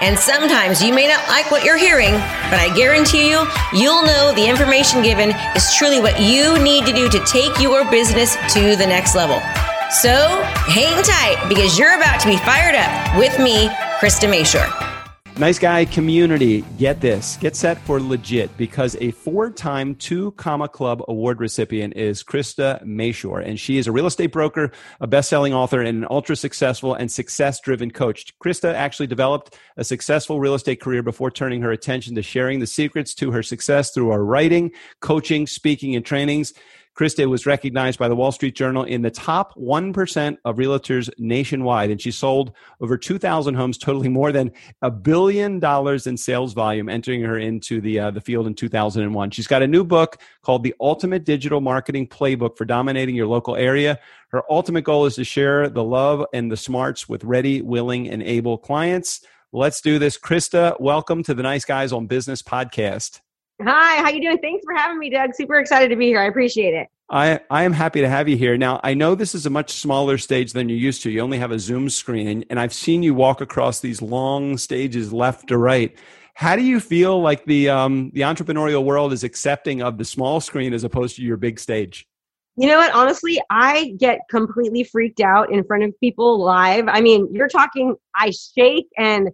And sometimes you may not like what you're hearing, but I guarantee you, you'll know the information given is truly what you need to do to take your business to the next level. So hang tight because you're about to be fired up with me, Krista Mashore. Nice guy community, get this. Get set for legit because a four time two comma club award recipient is Krista Mashore. And she is a real estate broker, a best selling author, and an ultra successful and success driven coach. Krista actually developed a successful real estate career before turning her attention to sharing the secrets to her success through our writing, coaching, speaking, and trainings. Krista was recognized by the Wall Street Journal in the top 1% of realtors nationwide, and she sold over 2,000 homes, totaling more than a billion dollars in sales volume, entering her into the, uh, the field in 2001. She's got a new book called The Ultimate Digital Marketing Playbook for Dominating Your Local Area. Her ultimate goal is to share the love and the smarts with ready, willing, and able clients. Let's do this. Krista, welcome to the Nice Guys on Business podcast. Hi, how you doing? Thanks for having me, Doug. Super excited to be here. I appreciate it. I, I am happy to have you here. Now, I know this is a much smaller stage than you're used to. You only have a Zoom screen, and I've seen you walk across these long stages left to right. How do you feel like the um, the entrepreneurial world is accepting of the small screen as opposed to your big stage? You know what? Honestly, I get completely freaked out in front of people live. I mean, you're talking, I shake and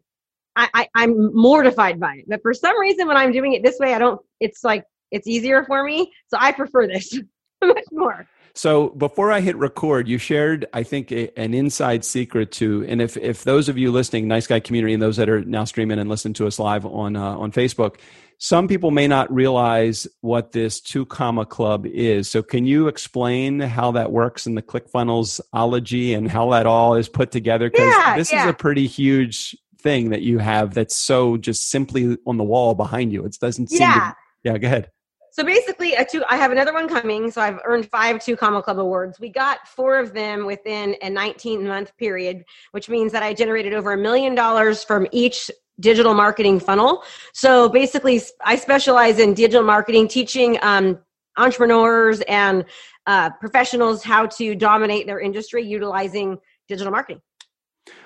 I, I am mortified by it. But for some reason, when I'm doing it this way, I don't. It's like it's easier for me, so I prefer this much more. So before I hit record, you shared, I think, a, an inside secret to, and if if those of you listening, Nice Guy community, and those that are now streaming and listening to us live on uh, on Facebook, some people may not realize what this two comma club is. So can you explain how that works in the ClickFunnels ology and how that all is put together? Because yeah, this yeah. is a pretty huge thing that you have that's so just simply on the wall behind you. It doesn't seem yeah. To, yeah, go ahead. So basically, a two. I have another one coming. So I've earned five two comma club awards. We got four of them within a 19 month period, which means that I generated over a million dollars from each digital marketing funnel. So basically, I specialize in digital marketing, teaching um, entrepreneurs and uh, professionals how to dominate their industry utilizing digital marketing.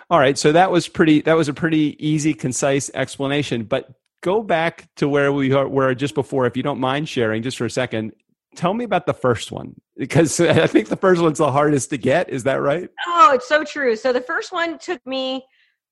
All right, so that was pretty. That was a pretty easy, concise explanation. But go back to where we were just before, if you don't mind sharing, just for a second. Tell me about the first one because I think the first one's the hardest to get. Is that right? Oh, it's so true. So the first one took me,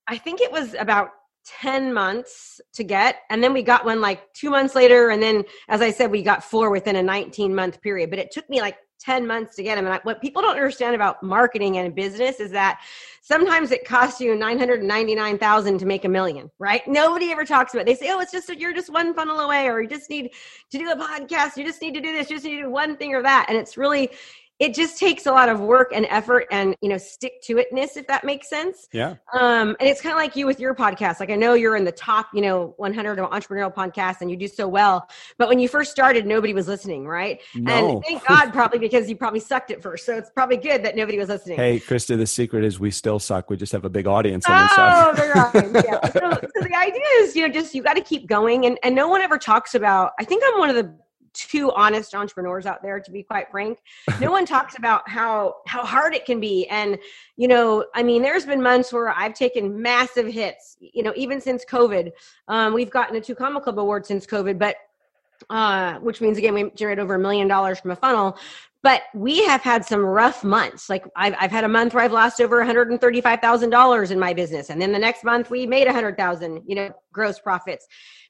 I think it was about 10 months to get and then we got one like two months later and then as i said we got four within a 19 month period but it took me like 10 months to get them. And what people don't understand about marketing and business is that sometimes it costs you 999,000 to make a million, right? Nobody ever talks about it. They say, oh, it's just, you're just one funnel away, or you just need to do a podcast. You just need to do this. You just need to do one thing or that. And it's really, it just takes a lot of work and effort and you know stick to itness if that makes sense. Yeah. Um and it's kind of like you with your podcast. Like i know you're in the top you know 100 of entrepreneurial podcasts and you do so well but when you first started nobody was listening right? No. and thank god probably because you probably sucked at first so it's probably good that nobody was listening. Hey krista the secret is we still suck. We just have a big audience on oh, they're right. yeah. so, so the idea is you know just you got to keep going and and no one ever talks about i think i'm one of the two honest entrepreneurs out there to be quite frank no one talks about how how hard it can be and you know i mean there's been months where i've taken massive hits you know even since covid um, we've gotten a two comma club award since covid but uh, which means again we generate over a million dollars from a funnel but we have had some rough months. Like I've, I've had a month where I've lost over $135,000 in my business. And then the next month we made a hundred thousand, you know, gross profits.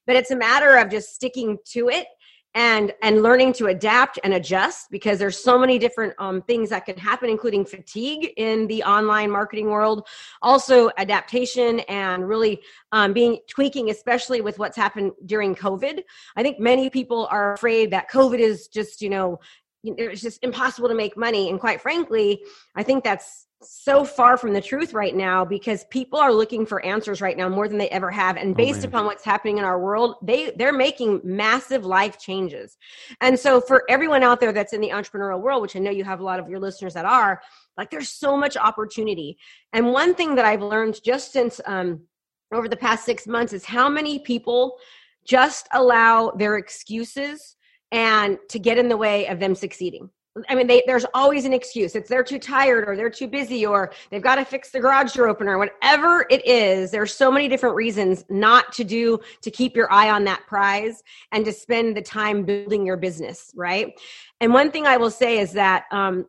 But it's a matter of just sticking to it and and learning to adapt and adjust because there's so many different um, things that can happen including fatigue in the online marketing world. Also adaptation and really um, being tweaking especially with what's happened during covid. I think many people are afraid that covid is just you know it's just impossible to make money. And quite frankly, I think that's so far from the truth right now because people are looking for answers right now more than they ever have. And oh, based oh, upon what's happening in our world they they're making massive life changes. And so for everyone out there that's in the entrepreneurial world which i know you have a lot of your listeners that are like there's so much opportunity. And one thing that i've learned just since um over the past six months is how many people just allow their excuses and to get in the way of them succeeding I mean, they, there's always an excuse. It's they're too tired or they're too busy or they've got to fix the garage door opener. Whatever it is, there's so many different reasons not to do to keep your eye on that prize and to spend the time building your business, right? And one thing I will say is that um,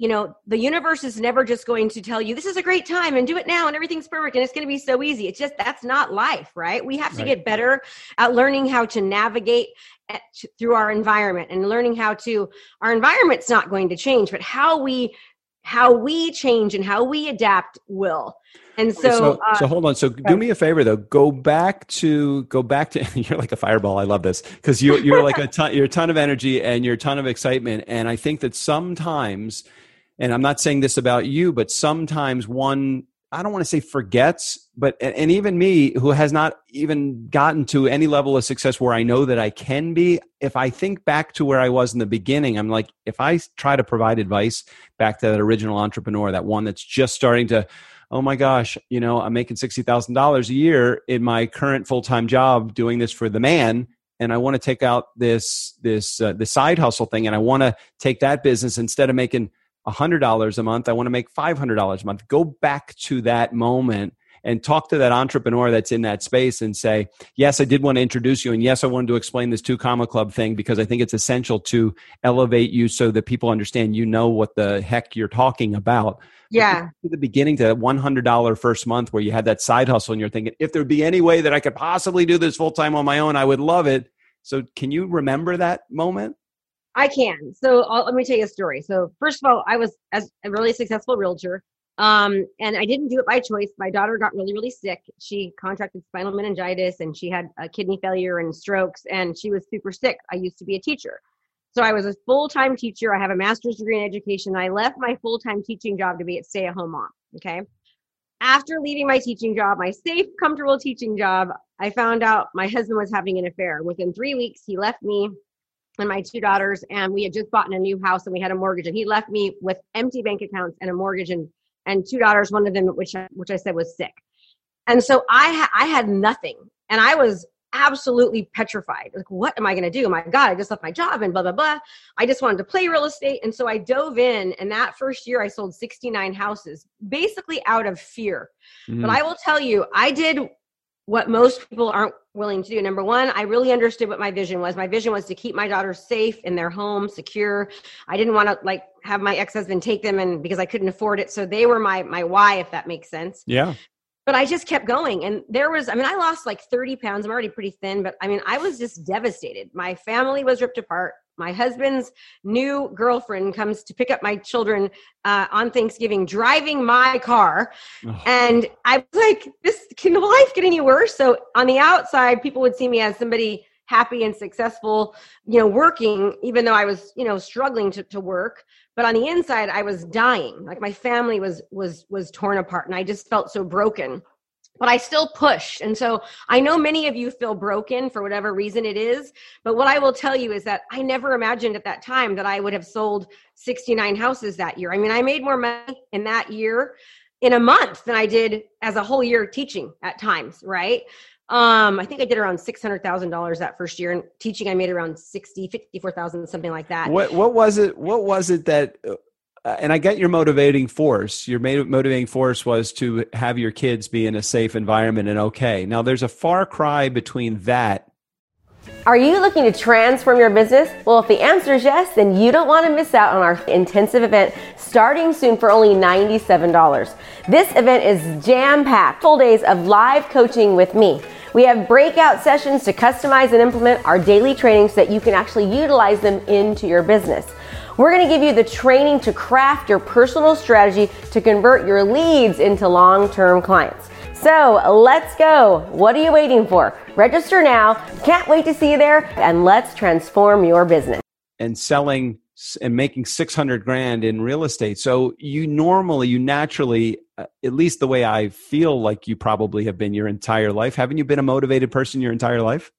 you know the universe is never just going to tell you this is a great time and do it now and everything's perfect and it's going to be so easy it's just that's not life right we have to right. get better at learning how to navigate at, through our environment and learning how to our environment's not going to change but how we how we change and how we adapt will and so, so, uh, so, hold on. So do me a favor though. Go back to go back to. You're like a fireball. I love this because you you're like a ton. You're a ton of energy and you're a ton of excitement. And I think that sometimes and I'm not saying this about you, but sometimes one, I don't want to say forgets, but, and even me who has not even gotten to any level of success where I know that I can be, if I think back to where I was in the beginning, I'm like, if I try to provide advice back to that original entrepreneur, that one that's just starting to, oh my gosh, you know, I'm making $60,000 a year in my current full-time job doing this for the man and I want to take out this this uh, the side hustle thing and I want to take that business instead of making $100 a month. I want to make $500 a month. Go back to that moment and talk to that entrepreneur that's in that space and say, yes, I did want to introduce you. And yes, I wanted to explain this two comma club thing because I think it's essential to elevate you so that people understand you know what the heck you're talking about. Yeah. To the beginning to that $100 first month where you had that side hustle and you're thinking, if there'd be any way that I could possibly do this full time on my own, I would love it. So can you remember that moment? I can. So I'll, let me tell you a story. So first of all, I was as a really successful realtor, um, and I didn't do it by choice. My daughter got really, really sick. She contracted spinal meningitis, and she had a kidney failure and strokes, and she was super sick. I used to be a teacher, so I was a full time teacher. I have a master's degree in education. I left my full time teaching job to be a stay at home mom. Okay. After leaving my teaching job, my safe, comfortable teaching job, I found out my husband was having an affair. Within three weeks, he left me and my two daughters and we had just bought in a new house and we had a mortgage and he left me with empty bank accounts and a mortgage and and two daughters one of them which I, which I said was sick. And so I ha- I had nothing and I was absolutely petrified. Like what am I going to do? My god I just left my job and blah blah blah. I just wanted to play real estate and so I dove in and that first year I sold 69 houses basically out of fear. Mm. but I will tell you I did what most people aren't willing to do. Number one, I really understood what my vision was. My vision was to keep my daughters safe in their home, secure. I didn't want to like have my ex-husband take them and because I couldn't afford it. So they were my my why, if that makes sense. Yeah. But I just kept going. And there was, I mean, I lost like 30 pounds. I'm already pretty thin, but I mean, I was just devastated. My family was ripped apart my husband's new girlfriend comes to pick up my children uh, on Thanksgiving, driving my car. Oh. And I was like, this can life get any worse? So on the outside, people would see me as somebody happy and successful, you know, working, even though I was, you know, struggling to, to work. But on the inside, I was dying. Like my family was was was torn apart and I just felt so broken but I still push. And so I know many of you feel broken for whatever reason it is. But what I will tell you is that I never imagined at that time that I would have sold 69 houses that year. I mean, I made more money in that year in a month than I did as a whole year teaching at times, right? Um, I think I did around six hundred thousand dollars that first year, and teaching I made around sixty, fifty-four thousand, something like that. What What was it? What was it that uh, Uh, and I get your motivating force. Your motivating force was to have your kids be in a safe environment and okay. Now, there's a far cry between that. Are you looking to transform your business? Well, if the answer is yes, then you don't want to miss out on our intensive event starting soon for only $97. This event is jam packed, full days of live coaching with me. We have breakout sessions to customize and implement our daily trainings so that you can actually utilize them into your business. We're going to give you the training to craft your personal strategy to convert your leads into long term clients. So let's go. What are you waiting for? Register now. Can't wait to see you there, and let's transform your business. And selling and making 600 grand in real estate. So you normally, you naturally, uh, at least the way I feel like you probably have been your entire life. Haven't you been a motivated person your entire life?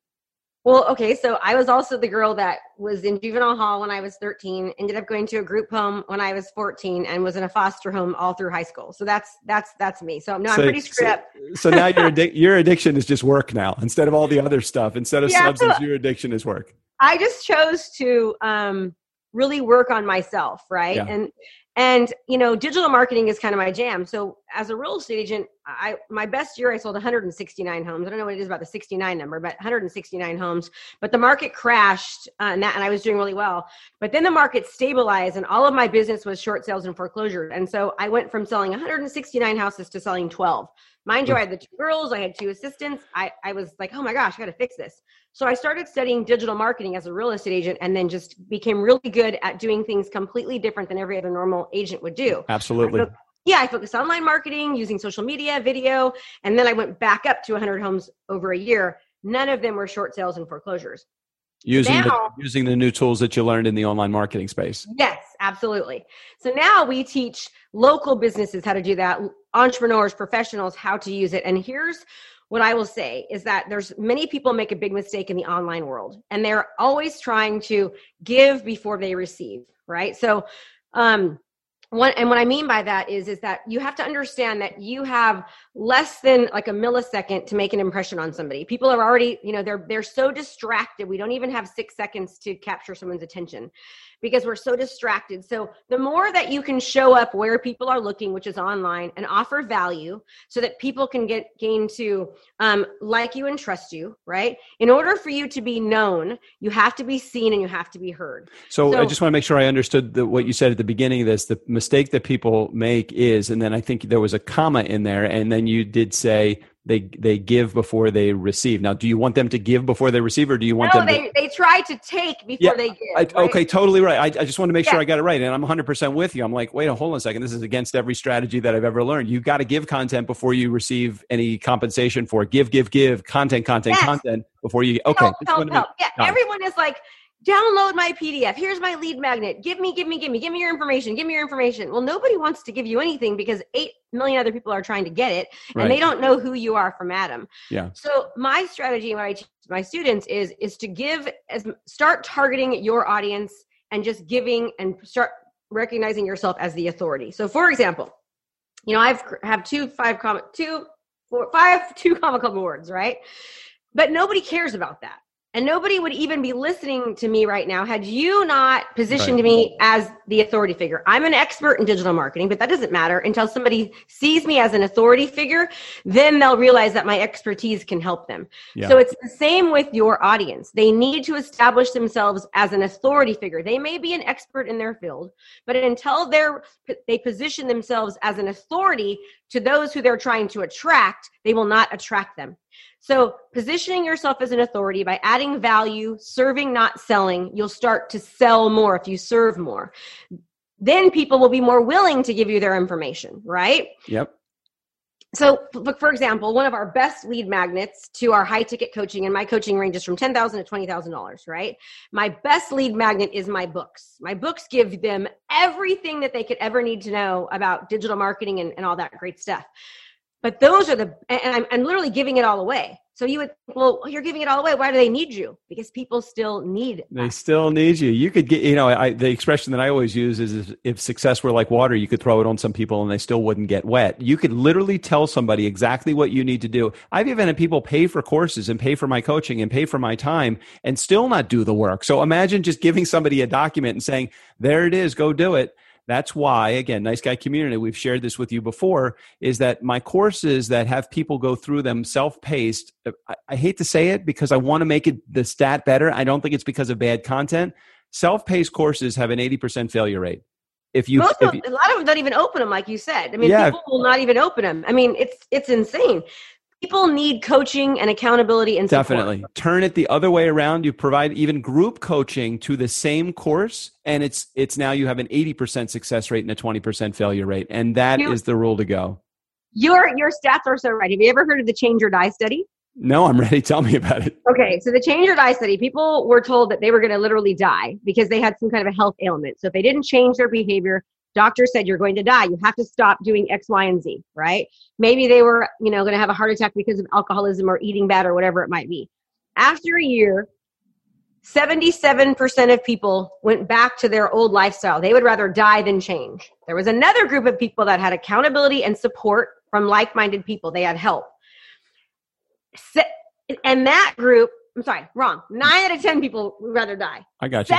Well, okay, so I was also the girl that was in juvenile hall when I was 13, ended up going to a group home when I was 14 and was in a foster home all through high school. So that's that's that's me. So no, so, I'm pretty screwed so, up. so now your addi- your addiction is just work now instead of all the other stuff. Instead of yeah, substance, so your addiction is work. I just chose to um really work on myself, right? Yeah. And and you know digital marketing is kind of my jam. So as a real estate agent i my best year i sold 169 homes. I don't know what it is about the 69 number but 169 homes. But the market crashed uh, and that and i was doing really well. But then the market stabilized and all of my business was short sales and foreclosure. And so i went from selling 169 houses to selling 12 mind you i had the two girls i had two assistants. I i was like oh my gosh i gotta fix this so I started studying digital marketing as a real estate agent and then just became really good at doing things completely different than every other normal agent would do. Absolutely. yeah, I focused online marketing, using social media, video, and then I went back up to 100 homes over a year. None of them were short sales and foreclosures. Using now, the, using the new tools that you learned in the online marketing space. Yes, absolutely. So now we teach local businesses how to do that, entrepreneurs, professionals how to use it. And here's what I will say is that there's many people make a big mistake in the online world and they're always trying to give before they receive, right? So, um, what and what I mean by that is is that you have to understand that you have less than like a millisecond to make an impression on somebody. People are already, you know, they're they're so distracted. We don't even have 6 seconds to capture someone's attention because we're so distracted. So the more that you can show up where people are looking, which is online, and offer value so that people can get gain to um, like you and trust you, right? In order for you to be known, you have to be seen and you have to be heard. So, so I just want to make sure I understood the, what you said at the beginning of this. The mistake that people make is, and then I think there was a comma in there, and then you did say they they give before they receive. Now, do you want them to give before they receive, or do you want no, them? they to, they try to take before yeah, they give. I, right? Okay, totally right. I, I just want to make yeah. sure I got it right, and I'm 100 percent with you. I'm like, wait, a hold on a second. This is against every strategy that I've ever learned. You got to give content before you receive any compensation for it. Give, give, give content, content, yes. content before you. Okay, help, help, help. yeah. Everyone is like, download my PDF. Here's my lead magnet. Give me, give me, give me, give me your information. Give me your information. Well, nobody wants to give you anything because 8 million other people are trying to get it and right. they don't know who you are from Adam. Yeah. So my strategy when I teach my students is is to give as start targeting your audience and just giving and start recognizing yourself as the authority. So for example, you know, I've have two five comma two four five two comma club awards, right? But nobody cares about that and nobody would even be listening to me right now had you not positioned right. me as the authority figure. I'm an expert in digital marketing, but that doesn't matter until somebody sees me as an authority figure. Then they'll realize that my expertise can help them. Yeah. So it's the same with your audience. They need to establish themselves as an authority figure. They may be an expert in their field, but until they're, they position themselves as an authority to those who they're trying to attract, they will not attract them. So, positioning yourself as an authority by adding value, serving, not selling, you'll start to sell more if you serve more. Then people will be more willing to give you their information, right? Yep. So, for example, one of our best lead magnets to our high ticket coaching, and my coaching ranges from ten thousand to twenty thousand dollars. Right? My best lead magnet is my books. My books give them everything that they could ever need to know about digital marketing and, and all that great stuff. But those are the, and I'm, I'm literally giving it all away. So you would, well, you're giving it all away. Why do they need you? Because people still need. They still need you. You could get, you know, I, the expression that I always use is if success were like water, you could throw it on some people and they still wouldn't get wet. You could literally tell somebody exactly what you need to do. I've even had people pay for courses and pay for my coaching and pay for my time and still not do the work. So imagine just giving somebody a document and saying, there it is, go do it that's why, again, Nice Guy Community, we've shared this with you before, is that my courses that have people go through them self paced, I, I, hate to say it because I want to make it the stat better. I don't think it's because of bad content. Self paced courses have an 80% failure rate. If you, Most if you, a lot of them don't even open them, like you said. I mean, yeah. people will not even open them. I mean, it's it's insane people need coaching and accountability and support. definitely turn it the other way around you provide even group coaching to the same course and it's it's now you have an 80% success rate and a 20% failure rate and that you, is the rule to go your your stats are so right have you ever heard of the change or die study No, I'm ready. Tell me about it. Okay, so the change or die study, people were told that they were going to literally die because they had some kind of a health ailment. So if they didn't change their behavior, doctor said you're going to die. You have to stop doing X, Y, and Z, right? Maybe they were, you know, going to have a heart attack because of alcoholism or eating bad or whatever it might be. After a year, 77% of people went back to their old lifestyle. They would rather die than change. There was another group of people that had accountability and support from like minded people, they had help. And that group, I'm sorry, wrong. Nine out of 10 people would rather die. I got you.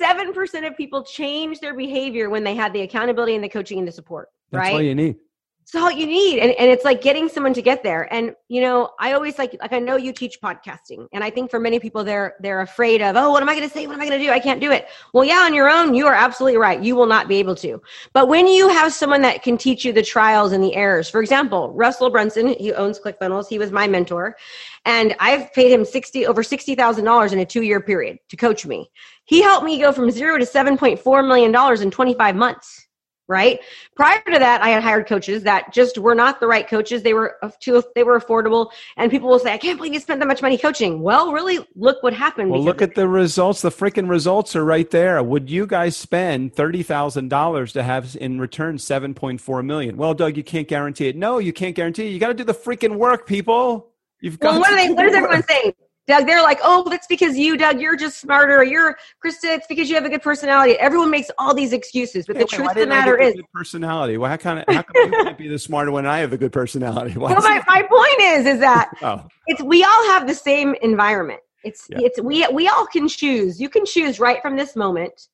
77% of people change their behavior when they had the accountability and the coaching and the support. That's right? all you need it's all you need and, and it's like getting someone to get there. And you know i always like like i know you teach podcasting and i think for many people they're they're afraid of oh what am i going to say? What am i going to do? I can't do it. Well yeah on your own you are absolutely right. You will not be able to. But when you have someone that can teach you the trials and the errors for example russell brunson he owns clickfunnels he was my mentor and i've paid him 60 over $60000 in a two year period to coach me. He helped me go from zero to $7.4 million in 25 months right? Prior to that i had hired coaches that just were not the right coaches. They were too they were affordable and people will say i can't believe you spent that much money coaching. Well really look what happened well look at the results. The freaking results are right there. Would you guys spend $30000 to have in return 7.4 million? Well doug you can't guarantee it. No you can't guarantee it. You got to do the freaking work people. You've got well, what, are they, what is everyone saying? Doug, they're like, oh, that's because you, Doug, you're just smarter. You're Krista, it's because you have a good personality. Everyone makes all these excuses, but the truth of the matter is, personality. Well, how kind of how come you can't be the smarter when I have a good personality? Why well, my, my point is, is that oh. it's we all have the same environment. It's yeah. it's we we all can choose. You can choose right from this moment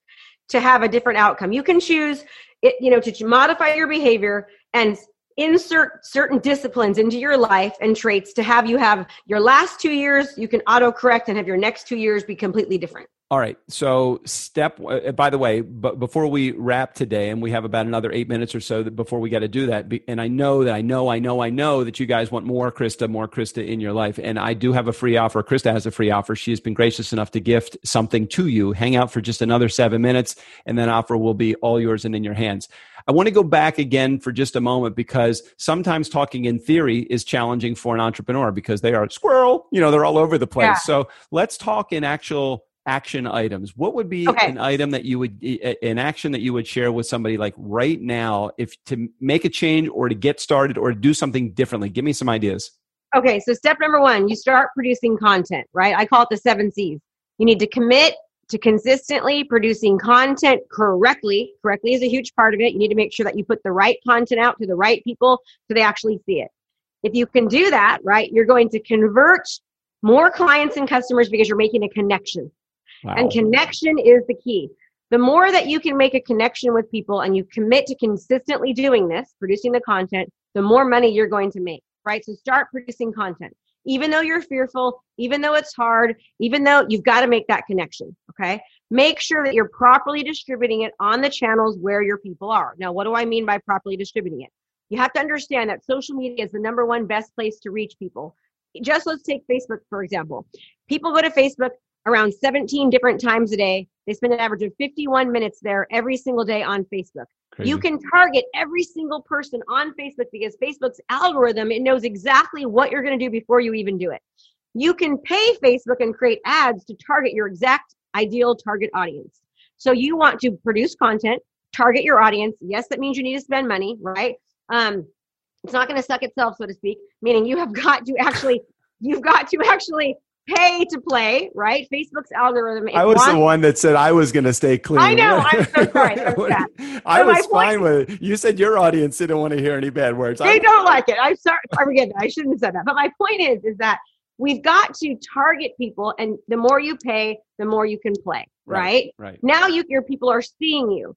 to have a different outcome. You can choose it, you know, to modify your behavior and insert certain disciplines into your life and traits to have you have your last two years you can auto correct and have your next two years be completely different. All right. So step uh, by the way but before we wrap today and we have about another eight minutes or so before we got to do that and i know that i know i know i know that you guys want more krista more krista in your life and i do have a free offer. Krista has a free offer. She has been gracious enough to gift something to you. Hang out for just another seven minutes and that offer will be all yours and in your hands I want to go back again for just a moment because sometimes talking in theory is challenging for an entrepreneur because they are squirrel, you know, they're all over the place. Yeah. So let's talk in actual action items. What would be okay. an item that you would, an action that you would share with somebody like right now if to make a change or to get started or to do something differently? Give me some ideas. Okay, so step number one, you start producing content, right? I call it the seven C's. You need to commit, to consistently producing content correctly. Correctly is a huge part of it. You need to make sure that you put the right content out to the right people so they actually see it. If you can do that, right, you're going to convert more clients and customers because you're making a connection. Wow. And connection is the key. The more that you can make a connection with people and you commit to consistently doing this, producing the content, the more money you're going to make, right? So start producing content even though you're fearful, even though it's hard, even though you've got to make that connection. Okay. Make sure that you're properly distributing it on the channels where your people are. Now, what do I mean by properly distributing it? You have to understand that social media is the number one best place to reach people. Just let's take Facebook, for example. People go to Facebook around 17 different times a day. They spend an average of 51 minutes there every single day on Facebook. Crazy. You can target every single person on Facebook because Facebook's algorithm, it knows exactly what you're going to do before you even do it. You can pay Facebook and create ads to target your exact ideal target audience. So you want to produce content, target your audience. Yes, that means you need to spend money, right? Um, it's not going to suck itself, so to speak, meaning you have got to actually, you've got to actually pay to play, right? Facebook's algorithm. I was the one that said I was going to stay clean. I know. I'm so sorry. I was fine point, with it. You said your audience didn't want to hear any bad words. They I'm, don't like it. I'm sorry. I forget that. I shouldn't have said that. But my point is, is that we've got to target people, and the more you pay, the more you can play. Right. Right. right. Now you, your people are seeing you.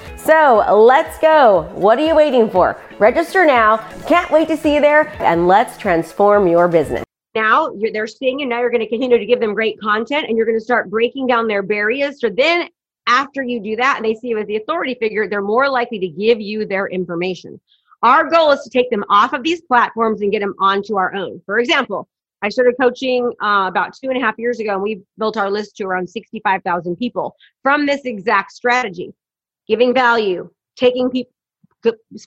So let's go. What are you waiting for? Register now. Can't wait to see you there and let's transform your business. now they're seeing you now you're going to continue to give them great content and you're going to start breaking down their barriers so then after you do that and they see you as the authority figure they're more likely to give you their information our goal is to take them off of these platforms and get them onto our own for example i started coaching uh, about two and a half years ago and we built our list to around 65000 people from this exact strategy giving value taking people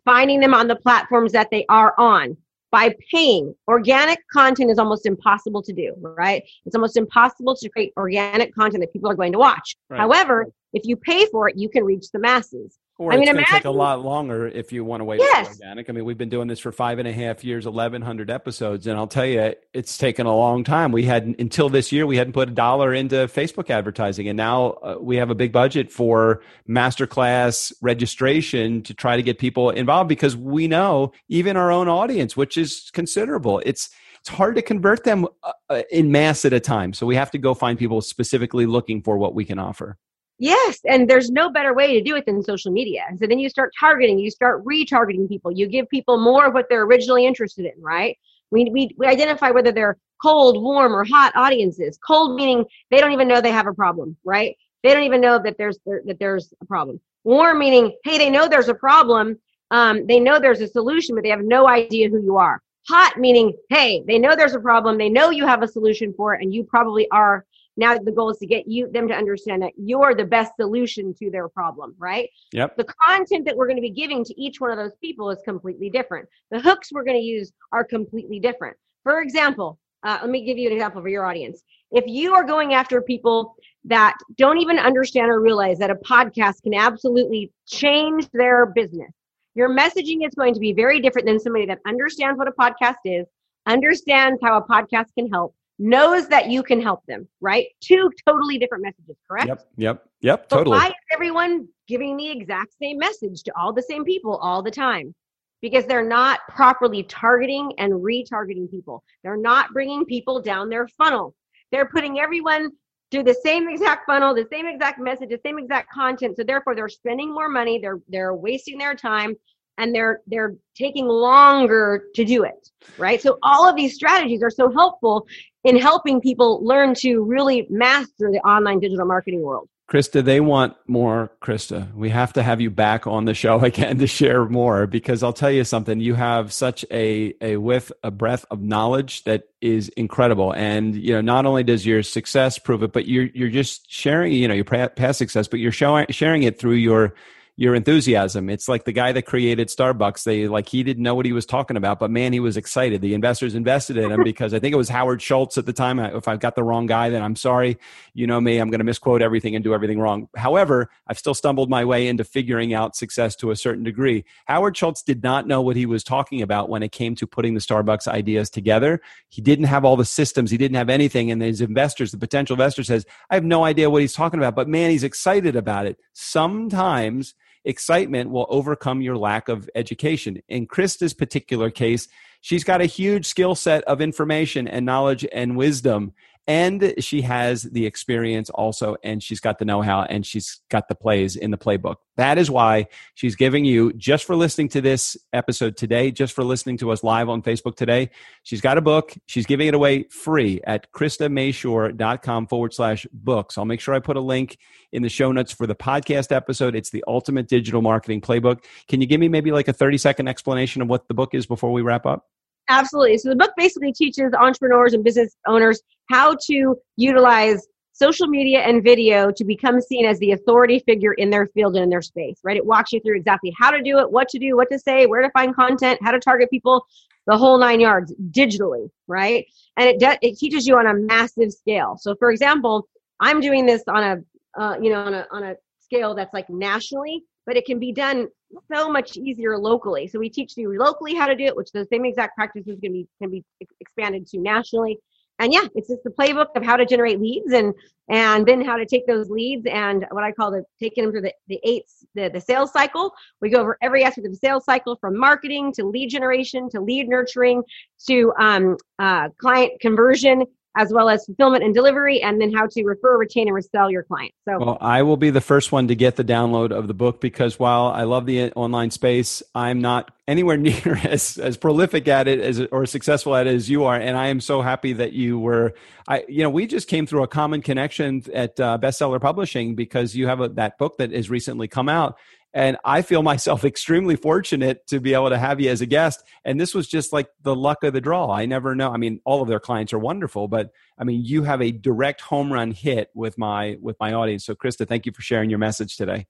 finding them on the platforms that they are on by paying. Organic content is almost impossible to do, right? It's almost impossible to create organic content that people are going to watch. Right. However, if you pay for it, you can reach the masses. Or I mean, it's going to take a lot longer if you want to wait yes. for organic. I mean, we've been doing this for five and a half years, 1,100 episodes, and I'll tell you, it's taken a long time. We hadn't until this year, we hadn't put a dollar into Facebook advertising, and now uh, we have a big budget for masterclass registration to try to get people involved because we know even our own audience, which is considerable, it's it's hard to convert them uh, uh in mass at a time. So we have to go find people specifically looking for what we can offer. Yes, and there's no better way to do it than social media. And so then you start targeting, you start retargeting people. You give people more of what they're originally interested in, right? We, we, we identify whether they're cold, warm, or hot audiences. Cold meaning they don't even know they have a problem, right? They don't even know that there's that there's a problem. Warm meaning, hey, they know there's a problem. Um, they know there's a solution, but they have no idea who you are. Hot meaning, hey, they know there's a problem. They know you have a solution for it, and you probably are now the goal is to get you them to understand that you're the best solution to their problem right? Yep. The content that we're going to be giving to each one of those people is completely different. The hooks we're going to use are completely different. For example uh, let me give you an example for your audience. If you are going after people that don't even understand or realize that a podcast can absolutely change their business your messaging is going to be very different than somebody that understands what a podcast is understands how a podcast can help knows that you can help them, right? Two totally different messages, correct? Yep, yep, yep, totally. why is everyone giving the exact same message to all the same people all the time? Because they're not properly targeting and retargeting people. They're not bringing people down their funnel. They're putting everyone through the same exact funnel, the same exact message, the same exact content. So therefore, they're spending more money. They're they're wasting their time, and they're they're taking longer to do it right so all of these strategies are so helpful in helping people learn to really master the online digital marketing world Krista, they want more. Krista, we have to have you back on the show again to share more because I'll tell you something. You have such a a width, a breadth of knowledge that is incredible, and you know not only does your success prove it, but you're you're just sharing, you know, your past success, but you're showing sharing it through your your enthusiasm. It's like the guy that created Starbucks. They like he didn't know what he was talking about, but man, he was excited. The investors invested in him because I think it was Howard Schultz at the time. Uh, if I've got the wrong guy, then I'm sorry. You know me, I'm going to misquote everything and do everything wrong. However, I've still stumbled my way into figuring out success to a certain degree. Howard Schultz did not know what he was talking about when it came to putting the Starbucks ideas together. He didn't have all the systems. He didn't have anything. And his investors, the potential investor says, I have no idea what he's talking about, but man, he's excited about it. Sometimes excitement will overcome your lack of education. In Krista's particular case, she's got a huge skill set of information and knowledge and wisdom and she has the experience also and she's got the know-how and she's got the plays in the playbook. That is why she's giving you just for listening to this episode today just for listening to us live on facebook today she's got a book. She's giving it away free at kristamashore.com forward slash books. I'll make sure i put a link in the show notes for the podcast episode. It's the ultimate digital marketing playbook. Can you give me maybe like a 30 second explanation of what the book is before we wrap up? Absolutely. So the book basically teaches entrepreneurs and business owners how to utilize social media and video to become seen as the authority figure in their field and in their space, right? It walks you through exactly how to do it, what to do, what to say, where to find content, how to target people, the whole nine yards digitally, right? And it de- it teaches you on a massive scale. So for example, I'm doing this on a uh, you know on a on a scale that's like nationally, but it can be done so much easier locally. So we teach you locally how to do it, which the same exact practices can be can be expanded to nationally. And yeah, it's just the playbook of how to generate leads and and then how to take those leads and what I call the taking them through the, the eight the, the sales cycle. We go over every aspect of the sales cycle from marketing to lead generation to lead nurturing to um, uh, client conversion as well as fulfillment and delivery, and then how to refer, retain, and resell your clients. So, well, I will be the first one to get the download of the book because while I love the online space, I'm not anywhere near as as prolific at it as or successful at it as you are and i am so happy that you were i you know we just came through a common connection at uh, bestseller publishing because you have a, that book that has recently come out and i feel myself extremely fortunate to be able to have you as a guest. And this was just like the luck of the draw. I never know. I mean all of their clients are wonderful but i mean you have a direct home run hit with my with my audience. So krista thank you for sharing your message today.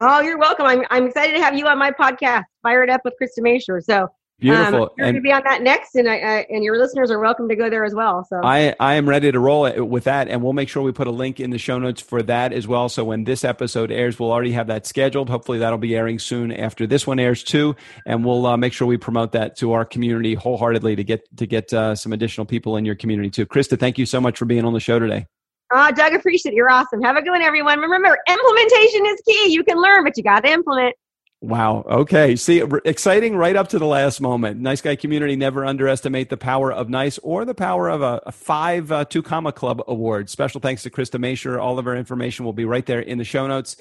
Oh, you're welcome. I'm, I'm excited to have you on my podcast, Fire It Up with Krista Mashore. So Beautiful. Um, you're going to be on that next, and I, I, and your listeners are welcome to go there as well. So I I am ready to roll it with that, and we'll make sure we put a link in the show notes for that as well. So when this episode airs, we'll already have that scheduled. Hopefully, that'll be airing soon after this one airs too, and we'll uh, make sure we promote that to our community wholeheartedly to get to get uh, some additional people in your community too. Krista, thank you so much for being on the show today. Uh, Doug, appreciate it. You're awesome. Have a good one, everyone. Remember, implementation is key. You can learn, but you got to implement. Wow. Okay. See, exciting right up to the last moment. Nice Guy community never underestimate the power of nice or the power of a, a five uh, two comma club award. Special thanks to Krista Mashore. All of our information will be right there in the show notes.